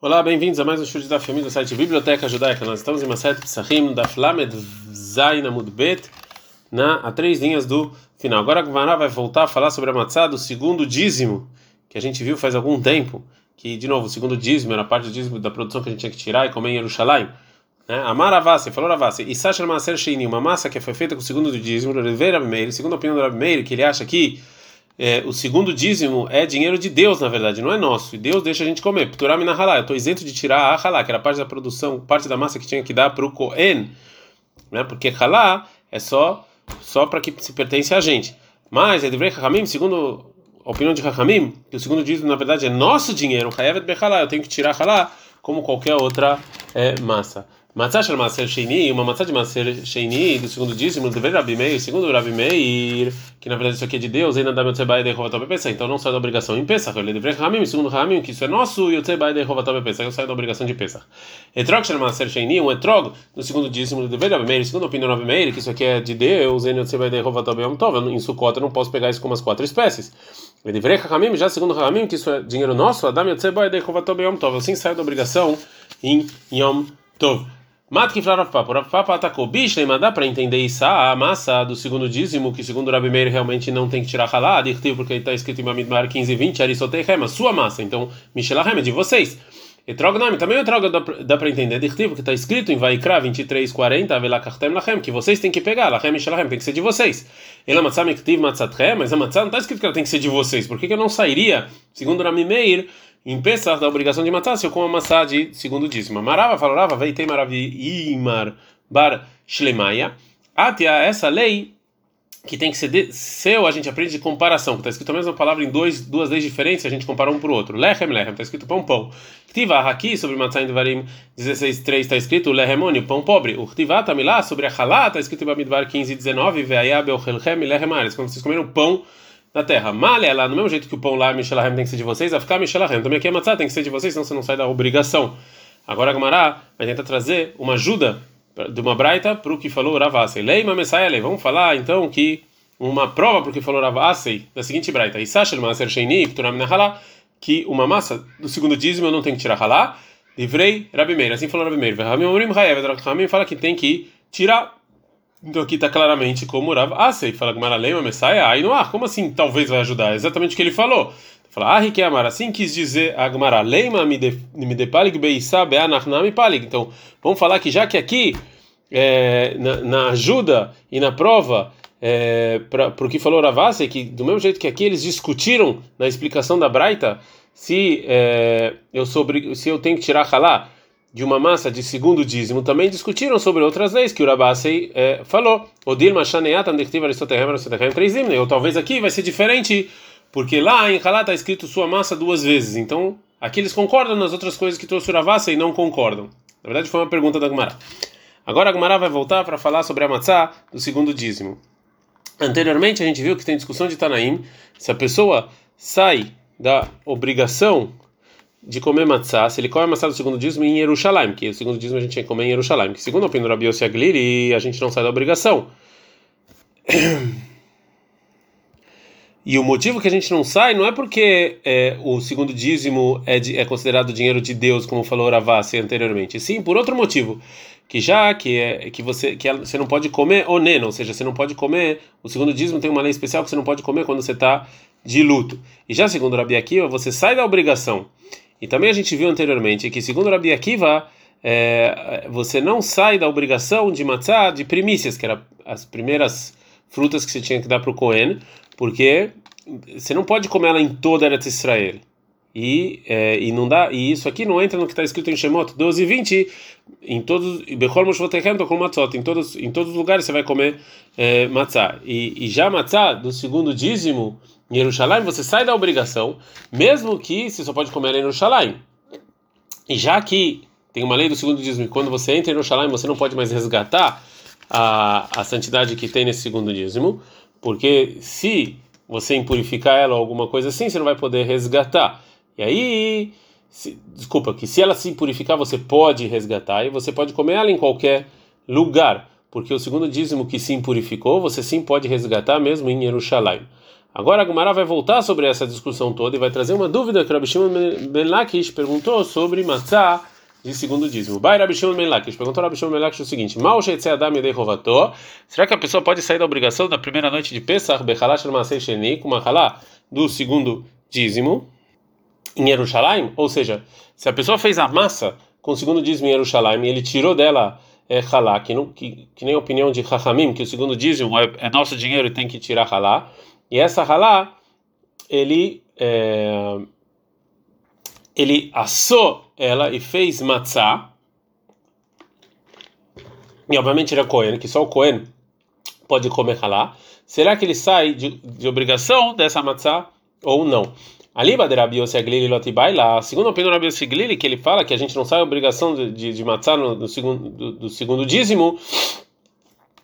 Olá, bem-vindos a mais um show da família do site Biblioteca Judaica. Nós estamos em Maset Psachim da Flamed Zain na a três linhas do final. Agora a Gumara vai voltar a falar sobre a matzá do segundo dízimo, que a gente viu faz algum tempo, que de novo, o segundo dízimo era parte do dízimo da produção que a gente tinha que tirar e comer em Yerushalayim. Né? Amar Avase, falou Avase, e Sasha Maser Sheini, uma massa que foi feita com o segundo dízimo, segundo a opinião do Rabi Meir, que ele acha que é, o segundo dízimo é dinheiro de Deus, na verdade, não é nosso. E Deus deixa a gente comer. Pturam na halá. Eu estou isento de tirar a halá, que era parte da produção, parte da massa que tinha que dar para o Cohen, né? Porque halá é só só para que se pertence a gente. Mas é de Hamim, segundo a opinião de Hamim, que o segundo dízimo na verdade é nosso dinheiro. Eu tenho que tirar halá como qualquer outra é, massa. Matzah shel Maser Sheini, uma matzah de Maser Sheini, do segundo dízimo, do Rabi Meir, segundo Rabi Meir, que na verdade isso aqui é de Deus, ainda dá meu tzebai de Rovató Pesach, então não sai da obrigação em Pesach. Ele deve Ramim, segundo Ramim, que isso é nosso, e o tzebai de Rovató Pesach, eu saio da obrigação de Pesach. Etrog shel Maser Sheini, um etrog, do segundo dízimo, do Rabi Meir, segundo opinião Rabi Meir, que isso aqui é de Deus, ainda o tzebai de Rovató Yom Tov, em Sukkot eu não posso pegar isso com umas quatro espécies. Ele deve Ramim, já segundo Ramim, que isso é dinheiro nosso, Adam meu tzebai de Rovató Yom Tov, assim sai da obrigação em Yom Tov. Mat que Rav Papa. Atacou. Bicho, mas dá para entender isso? A massa do segundo dízimo, que segundo Rabi Meir realmente não tem que tirar halá, porque está escrito em Mamidmar 15 e 20, Aristotei a sua massa. Então, Michel é de vocês. E Trognami, também o Trog dá para entender, porque está escrito em Vaikra 23, 40, Velakachtem Lachem, que vocês têm que pegar, Lachem e Shalachem, tem que ser de vocês. Ela matzah mektiv matzatchem, mas a matzah não está escrito que ela tem que ser de vocês. Por que, que eu não sairia, segundo Rabi Meir, em Pesach da obrigação de matar se eu como a maçã de segundo dízimo. Marava, falava, veitei maravi imar bar shlemaya. Atia, essa lei que tem que ser de, seu, a gente aprende de comparação, está escrito a mesma palavra em dois, duas leis diferentes, a gente compara um para o outro. Lechem, lechem, está escrito pão, pão. Ktiva, aqui sobre Matzah Varim 16.3 está escrito lehemoni, pão pobre. O tamilá, sobre a halá, está escrito em Bamidbar 15.19, veaya belchelchem lehemares, quando vocês comeram pão na terra. Malha lá, no mesmo jeito que o pão lá, Michelahem, tem que ser de vocês, a ficar Michelahem. Também aqui é matzá, tem que ser de vocês, senão você não sai da obrigação. Agora a Gamará vai tentar trazer uma ajuda de uma braita para o que falou Ravasei. Lei Mamessai Vamos falar então que uma prova para o que falou Ravasei da seguinte braita. Que uma massa do segundo dízimo eu não tenho que tirar halá. Livrei Rabi Meir. Assim falou Rabi Meir. Ramim Omrim Hayev. Ramim fala que tem que tirar então aqui está claramente como Rav Asei. Fala que Maralema Messiah, aí no ar. Como assim talvez vai ajudar? É exatamente o que ele falou. Fala, ah, que Amar, assim quis dizer Agmara, Leima me depalig beissa beanachnami palig. Então, vamos falar que já que aqui, é, na, na, ajuda e na prova, é, para o que falou Ravase, que do mesmo jeito que aqui eles discutiram na explicação da Braita, se, é, eu, sobre, se eu tenho que tirar halá de uma massa de segundo dízimo também discutiram sobre outras leis que o Rabasei é, falou. O Dilma Shaneat Andektiv Ou talvez aqui vai ser diferente, porque lá em Halá está escrito sua massa duas vezes. Então aqui eles concordam nas outras coisas que trouxe o e não concordam. Na verdade foi uma pergunta da Gumara. Agora a Gumara vai voltar para falar sobre a matzá do segundo dízimo. Anteriormente a gente viu que tem discussão de Tanaim se a pessoa sai da obrigação de comer matzá, se ele come matzá do segundo dízimo em Jerusalém, que o segundo dízimo a gente tinha que comer em Jerusalém, que segundo a opinião do Rabi Yossi Agliri, a gente não sai da obrigação. E o motivo que a gente não sai não é porque é, o segundo dízimo é, de, é, considerado dinheiro de Deus, como falou Ravassi anteriormente. Sim, por outro motivo, que já que é que você que você não pode comer oneno, ou seja, você não pode comer. O segundo dízimo tem uma lei especial que você não pode comer quando você está de luto. E já segundo Rabi Akiva, você sai da obrigação. E também a gente viu anteriormente que, segundo Rabi Akiva, é, você não sai da obrigação de matzah de primícias, que eram as primeiras frutas que você tinha que dar para o Cohen, porque você não pode comer ela em toda a Eretz Israel. E, é, e não dá e isso aqui não entra no que está escrito em Shemot 12 e 20 em todos em todos em todos os lugares você vai comer é, matzah e, e já matzah do segundo dízimo em Jerusalém, você sai da obrigação, mesmo que você só pode comer em Jerusalém. E já que tem uma lei do segundo dízimo, quando você entra em Jerusalém, você não pode mais resgatar a, a santidade que tem nesse segundo dízimo, porque se você impurificar ela ou alguma coisa assim, você não vai poder resgatar. E aí, se, desculpa, que se ela se impurificar, você pode resgatar e você pode comer ela em qualquer lugar, porque o segundo dízimo que se impurificou, você sim pode resgatar mesmo em Jerusalém. Agora a Gumara vai voltar sobre essa discussão toda e vai trazer uma dúvida que o Rabi Shimon Ben Lakish perguntou sobre matzah de segundo dízimo. Bai Rabi Shimon Ben Lakish perguntou Rabi Ben Lakish o seguinte: Mal Adam Será que a pessoa pode sair da obrigação da primeira noite de Pesach Bechalash Masei Sheni com do segundo dízimo em Yerushalayim? Ou seja, se a pessoa fez a massa com o segundo dízimo em Yerushalayim e ele tirou dela é halá, que, que, que nem a opinião de Chachamim, que o segundo dízimo é, é nosso dinheiro e tem que tirar halá. E essa halá, ele é, ele assou ela e fez matzá. E obviamente era Cohen, que só o Cohen pode comer halá. Será que ele sai de, de obrigação dessa matzá ou não? Ali, Baderabi Oseglili Lotibai, lá, segundo a opinião do Rabi Oseglili, que ele fala que a gente não sai obrigação de, de, de matzá no, no segundo, do, do segundo dízimo,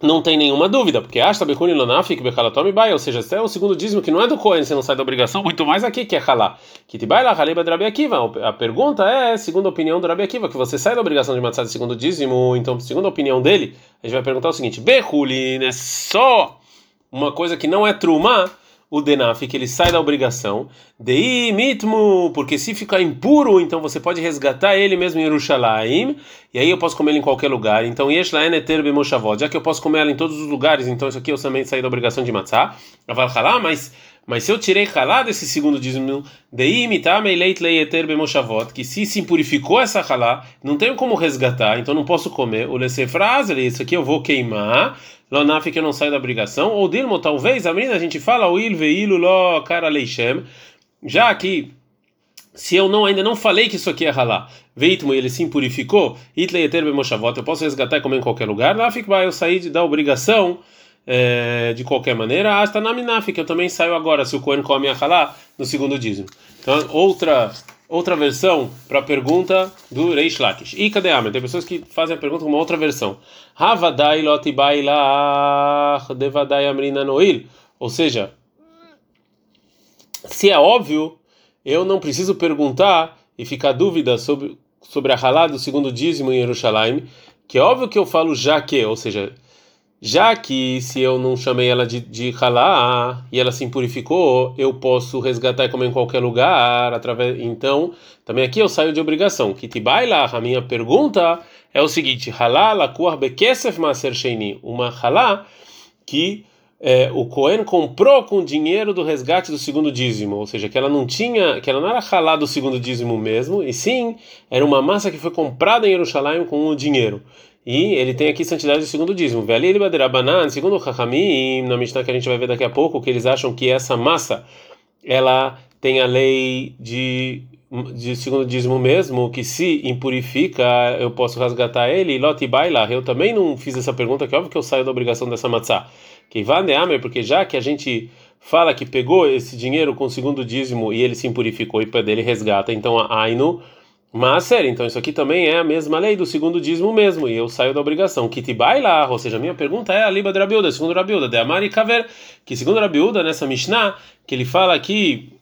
não tem nenhuma dúvida, porque Ashta Bekuni Lonafik Bekalatomi Bai, ou seja, se é o segundo dízimo que não é do Cohen, você não sai da obrigação, muito mais aqui que é Halá. Kitibai La Haleba de Rabi Akiva. A pergunta é, segundo a opinião do Rabi Akiva, que você sai da obrigação de matzá de segundo dízimo, então, segundo a opinião dele, a gente vai perguntar o seguinte: Behulin é só uma coisa que não é Trumá o denaf, que ele sai da obrigação, dei mitmu, porque se ficar impuro, então você pode resgatar ele mesmo em Yerushalayim, e aí eu posso comer ele em qualquer lugar. Então, yesh laen eter já que eu posso comer ela em todos os lugares, então isso aqui eu também saí da obrigação de matzah. Aval mas mas se eu tirei halá desse segundo dízimo, que se se impurificou essa halá, não tenho como resgatar, então não posso comer. O lesse frase, isso aqui eu vou queimar. Lonaf que eu não saio da obrigação, ou Dilmo, talvez, a menina a gente fala, o il veilu lo cara leishem, já que se eu não ainda não falei que isso aqui é halá, veitmo ele se impurificou, itle eter eu posso resgatar e comer em qualquer lugar, Nafik vai eu sair da obrigação é, de qualquer maneira, hasta na minafik, eu também saio agora se o Cohen come a halá no segundo dízimo. Então, outra outra versão para a pergunta do Reish Lakish. E cadê a Tem pessoas que fazem a pergunta com uma outra versão. Havadai lotibai lach devadai amrina noil. Ou seja, se é óbvio, eu não preciso perguntar e ficar dúvida sobre, sobre a halá do segundo dízimo em Jerusalém, que é óbvio que eu falo já que, ou seja, já que se eu não chamei ela de, de halá e ela se impurificou, eu posso resgatar e comer em qualquer lugar, através. Então, também aqui eu saio de obrigação. Que te baila, a minha pergunta é o seguinte: halá lakuar bekesef maser sheini, uma halá que é, o Cohen comprou com o dinheiro do resgate do segundo dízimo, ou seja, que ela não tinha, que ela não era halá do segundo dízimo mesmo, e sim era uma massa que foi comprada em Jerusalém com o dinheiro. E ele tem aqui santidade do segundo dízimo. Segundo o Chachamim, na Mishnah que a gente vai ver daqui a pouco, que eles acham que essa massa ela tem a lei de, de segundo dízimo mesmo, que se impurifica, eu posso resgatar ele. Lot baila. Eu também não fiz essa pergunta, que é óbvio que eu saio da obrigação dessa matzah. Que vai Amer, porque já que a gente fala que pegou esse dinheiro com o segundo dízimo e ele se impurificou e dele resgata, então a Ainu mas, sério, então isso aqui também é a mesma lei do segundo dízimo mesmo, e eu saio da obrigação. Kitibai lá, ou seja, a minha pergunta é a liba de Rabiuda, segundo Rabiuda, de Amari Kaver, que segundo Rabiuda, nessa Mishnah, que ele fala que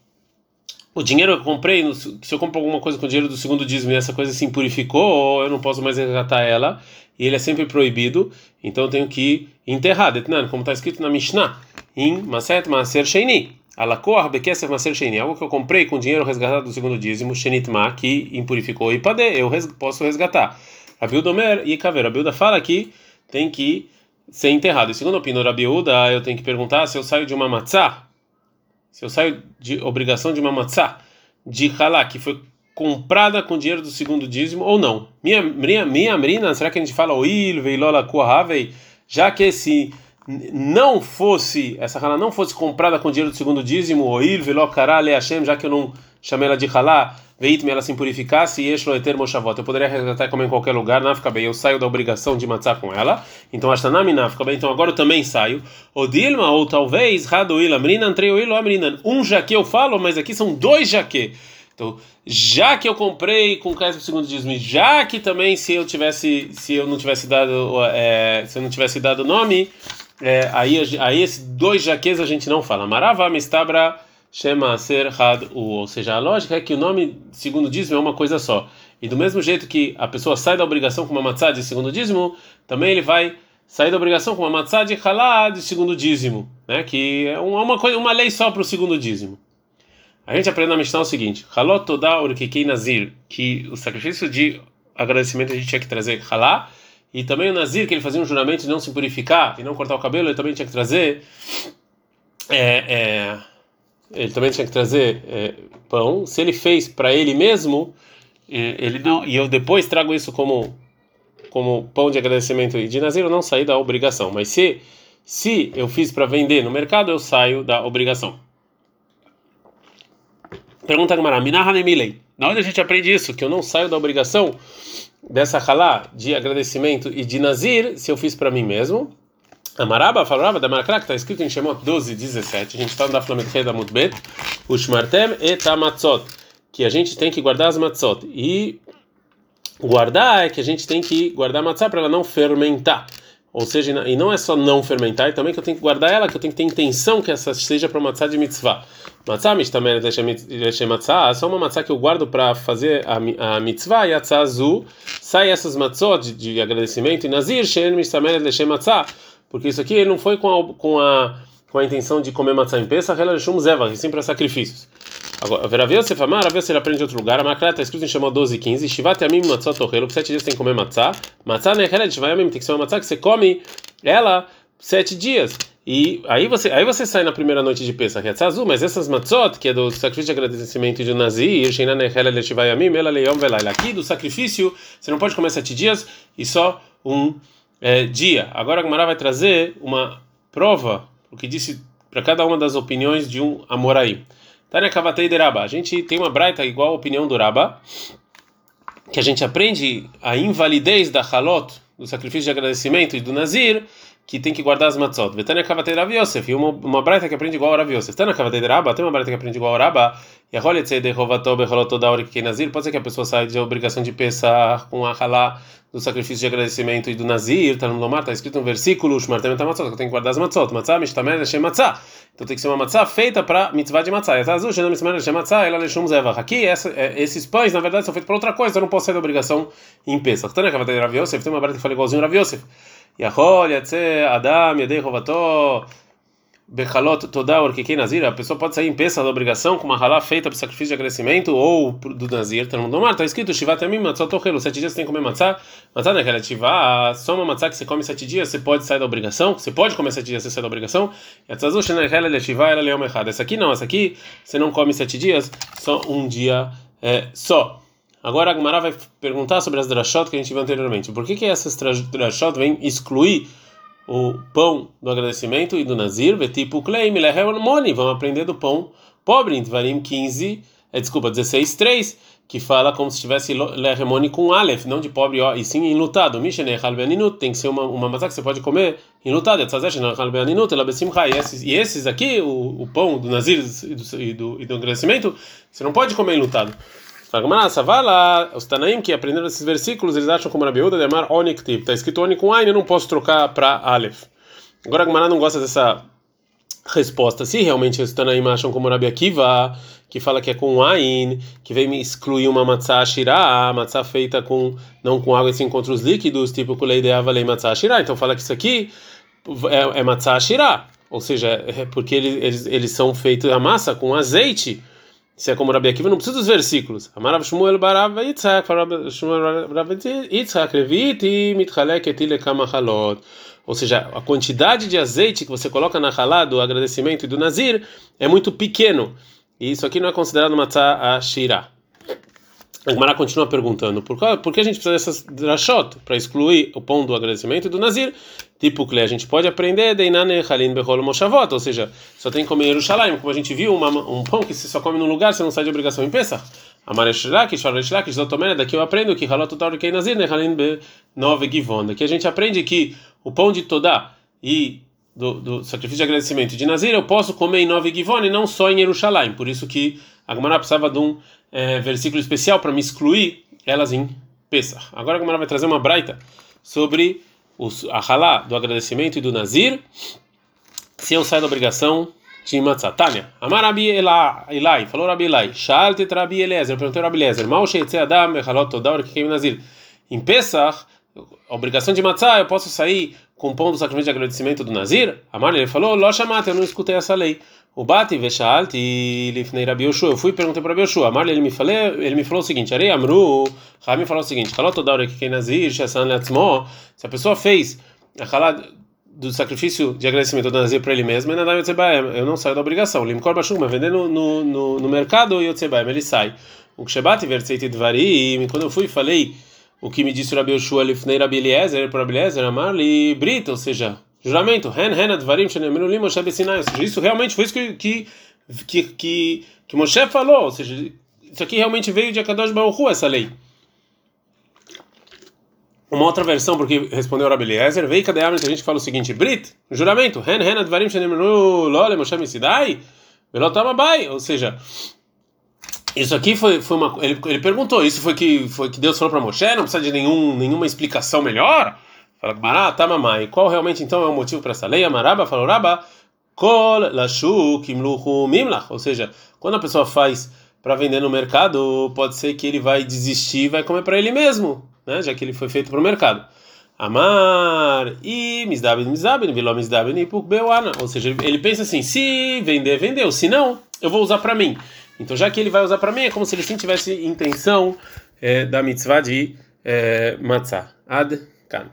o dinheiro que eu comprei, se eu compro alguma coisa com o dinheiro do segundo dízimo e essa coisa se impurificou, ou eu não posso mais resgatar ela, e ele é sempre proibido, então eu tenho que enterrar, como está escrito na Mishnah, em Maset Maser Sheini. Alakor bekesef maser sheni, algo que eu comprei com dinheiro resgatado do segundo dízimo, shenitma, que impurificou e pade, eu res, posso resgatar. Rabiuda Omer e Kaver, Rabiuda fala que tem que ser enterrado. E segundo a opinião Rabiuda, eu tenho que perguntar se eu saio de uma matzá, se eu saio de obrigação de uma matzá, de halá, que foi comprada com dinheiro do segundo dízimo ou não. Minha, minha, minha mrina, será que a gente fala oil, veilola, kuahavei, já que esse não fosse, essa halá não fosse comprada com dinheiro do segundo dízimo, oil, velo carale Hashem, já que eu não chamei ela de halá, veitme ela se impurificasse, e eshlo eter moshavot, eu poderia resgatar comer em qualquer lugar, fica bem, eu saio da obrigação de matzar com ela, então ashtanami fica bem, então agora eu também saio, o dilma, ou talvez, radoil amrinan, treoil amrinan, um jaque eu falo, mas aqui são dois jaque, então, já que eu comprei com o do segundo dízimo, já que também se eu tivesse, se eu não tivesse dado, é, se eu não tivesse dado nome, é, aí, aí esses dois jaques a gente não fala. Marava mistabra shema ser had. Ou seja, a lógica é que o nome segundo dízimo é uma coisa só. E do mesmo jeito que a pessoa sai da obrigação com uma matzah de segundo dízimo, também ele vai sair da obrigação com uma matzah de halá de segundo dízimo. né? Que é uma, coisa, uma lei só para o segundo dízimo. A gente aprende na Mishnah o seguinte: Halot toda nazir, que o sacrifício de agradecimento a gente tinha que trazer halá, e também o nazir, que ele fazia um juramento de não se purificar e não cortar o cabelo, ele também tinha que trazer. É, é, ele também tinha que trazer é, pão. Se ele fez para ele mesmo, ele não, e eu depois trago isso como como pão de agradecimento e de nazir, eu não saí da obrigação. Mas se se eu fiz para vender no mercado, eu saio da obrigação. Pergunta Gamara, Minahanemilei. Na onde a gente aprende isso? Que eu não saio da obrigação dessa halá de agradecimento e de nazir se eu fiz para mim mesmo. Amaraba, falava da Marakra, que está escrito em Shemot 12, 17. A gente está no Daflamet da Mutbet. Ushmartem et amatzot. Que a gente tem que guardar as matzot. E guardar é que a gente tem que guardar a matzah para ela não fermentar. Ou seja, e não é só não fermentar, é também que eu tenho que guardar ela, que eu tenho que ter intenção que essa seja para matzah de mitzvah. Matzah mishtamer matzah, só uma matzah que eu guardo para fazer a, a mitzvah e a tzazu, sai essas matzot de, de agradecimento e nazir, porque isso aqui não foi com a, com a, com a intenção de comer matzah em Pesach, ela zeva, sim para sacrifícios. Agora, Veraveu se famar, Veraveu se ele aprende em outro lugar. A Makra está escrito em Shemot 12 e 15. Shivat yamim matzot torrelo. Sete dias tem que comer matzah. Matzah necheret shivayamim. Tem que ser uma matzah que você come ela sete dias. E aí você, aí você sai na primeira noite de Pesach, é azul, mas essas matzot, que é do sacrifício de agradecimento de Nazir, aqui do sacrifício, você não pode comer sete dias e só um é, dia. Agora a Gemara vai trazer uma prova, o que disse para cada uma das opiniões de um Amoraí. Tânia Kavatei de Rabá. A gente tem uma braita igual a opinião do Rabá, que a gente aprende a invalidez da halot, do sacrifício de agradecimento e do nazir, que tem que guardar as matzot. Betânia Kavatei Rav Yosef. E uma, uma braita que aprende igual a Rav Yosef. Tânia Kavatei Rabá. Tem uma braita que aprende igual a Rabá. E a roletzei de rovato becholot da que nazir. Pode ser que a pessoa saia de obrigação de pensar com a halá do sacrifício de agradecimento e do nazir. Está no Lomar, está escrito no versículo, Shmartem matzot, que tenho que guardar as matzot. Matzah, mishtamer, lechem matzah. Então tem que ser uma matzah feita para mitzvah de matzah. Essa azul, Shanam Ismael Hashem matzah, ela leshum zeva. Aqui, essa, esses pães, na verdade, são feitos para outra coisa, eu não posso sair da obrigação em Pesach. Tânia Kavatei Rav Yosef, tem uma barata que fala igualzinho Rav Yosef. Yachol, Yatze, Adam, Yedei Rovató, Bechalot Todá Orkikei Nazir, a pessoa pode sair em peça da obrigação com uma halá feita para sacrifício de agradecimento ou do Nazir, tá está escrito Shivat Yamim Matzot Tochelo, sete dias você tem que comer matzá, matzá não é relativa, só uma matzá que você come sete dias, você pode sair da obrigação, você pode comer sete dias, você sai da obrigação, e a Tzazu Shenachela Lechiva, ela leão errado. Essa aqui não, essa aqui você não come sete dias, só um dia é, só. Agora a Gumara vai perguntar sobre as drashot que a gente viu anteriormente. Por que, que essas drashot vêm excluir o pão do agradecimento e do Nazir, tipo Kleim, Moni, vamos aprender do pão pobre, em Tvarim 15, é, desculpa, 16, 3, que fala como se tivesse Lehemoni com Aleph, não de pobre, ó, e sim enlutado. Mishene Halbeaninut, tem que ser uma, uma matzah que você pode comer enlutado, e esses, e esses aqui, o, o pão do Nazir e do, e do, e do agradecimento, você não pode comer enlutado. Os Tanaim que aprenderam esses versículos, eles acham como Rabi Uda de Amar Oniktiv. Está escrito Oni com Ain, eu não posso trocar para Aleph. Agora a não gosta dessa resposta. Se realmente os Tanaim acham como Rabi Akiva, que fala que é com Ain, que vem excluir uma matzah shirah, matzah feita com não com água, assim contra os líquidos, tipo kulei de avalei matzah shirah. Então fala que isso aqui é, é matzah shirah. Ou seja, é porque eles, eles, eles são feitos a massa com azeite. Se é como Rabi Akiva, não precisa dos versículos. Amarav Shmuel Barav Yitzhak, Shmuel Barav Yitzhak, Leviti, Mitchalek Etile Kamachalot. Ou seja, a quantidade de azeite que você coloca na halá do agradecimento e do nazir é muito pequeno. E isso aqui não é considerado matzah ashira. A Gemara continua perguntando por, qual, por que a gente precisa dessas drashot para excluir o pão do agradecimento e do nazir. Tipo que a gente pode aprender deinane halin behol moshavot, ou seja, só tem que comer Yerushalayim, como a gente viu, uma, um pão que se só come num lugar, você não sai de obrigação em Pesach. Amareshrakish, Fareshrakish, Zotomene, daqui eu aprendo que halot utar nazir ne halin be nove givon. Daqui a gente aprende que o pão de Todá e do, do, sacrifício de agradecimento de Nazir eu posso comer em nove givon e não só em Yerushalayim. Por isso que a Gemara precisava de um é, versículo especial para me excluir elas em Pesach. Agora a Gemara vai trazer uma braita sobre a halá do agradecimento e do nazir, se eu saio da obrigação de matzah. Tânia, Amar Rabi Elai, falou Rabi Elai, Shalte Rabi Eliezer, perguntou Rabi Eliezer, Mal Sheitze Adam, Bechalot Todar, que nazir. Em Pesach, a obrigação de matzah, eu posso sair com o sacramento de agradecimento do Nazir? Amar ele falou, Ló chamate, eu não escutei essa lei. O bate vechalti lifnei Rabi Yoshua. Eu fui e perguntei para Rabi Yoshua. Amar ele me falou, ele me falou o seguinte: Arei Amru. Rabi falou o seguinte: hora que quem Nazir, Shassan Leatzmo. Se a pessoa fez a halá do sacrifício de agradecimento do Nazir para ele mesmo, eu não saio da obrigação. Limkor Bashum, mas vender no, no, no, no mercado, Yotzebaem, ele sai. O Kshebat Vertzeit Dvarim, quando eu fui falei o que me disse o Rabi Yoshua Lifnei Rabi Eliezer, para Rabi Eliezer, Amar li Brita, ou seja, juramento, Ren Ren Advarim Shenemenu Lim Moshe Bessinai, ou seja, isso realmente foi isso que, que, que, que, que Moshe falou, ou seja, isso aqui realmente veio de Akadosh Baruch Hu, essa lei. Uma outra versão, porque respondeu Rabi Eliezer, veio cadê a gente fala o seguinte, Brit, juramento, Ren Ren Advarim Shenemenu Lole Moshe Bessinai, Velotamabai, ou seja, isso aqui foi, foi uma. Ele, ele perguntou: Isso foi que, foi que Deus falou para Moshe? Não precisa de nenhum, nenhuma explicação melhor? Fala, Mará, tá, mamãe. Qual realmente então é o motivo para essa lei? Amaraba falou: Raba, kol lashu kimluhu mimlach. Ou seja, quando a pessoa faz para vender no mercado, pode ser que ele vai desistir e vai comer para ele mesmo, né? Já que ele foi feito para o mercado. Amar e misdaben misdaben viló misdaben e beuana. Ou seja, ele pensa assim: se vender, vendeu. Se não, eu vou usar para mim. Então, já que ele vai usar para mim, é como se ele sim tivesse intenção é, da mitzvah de é, matzah. Ad kan.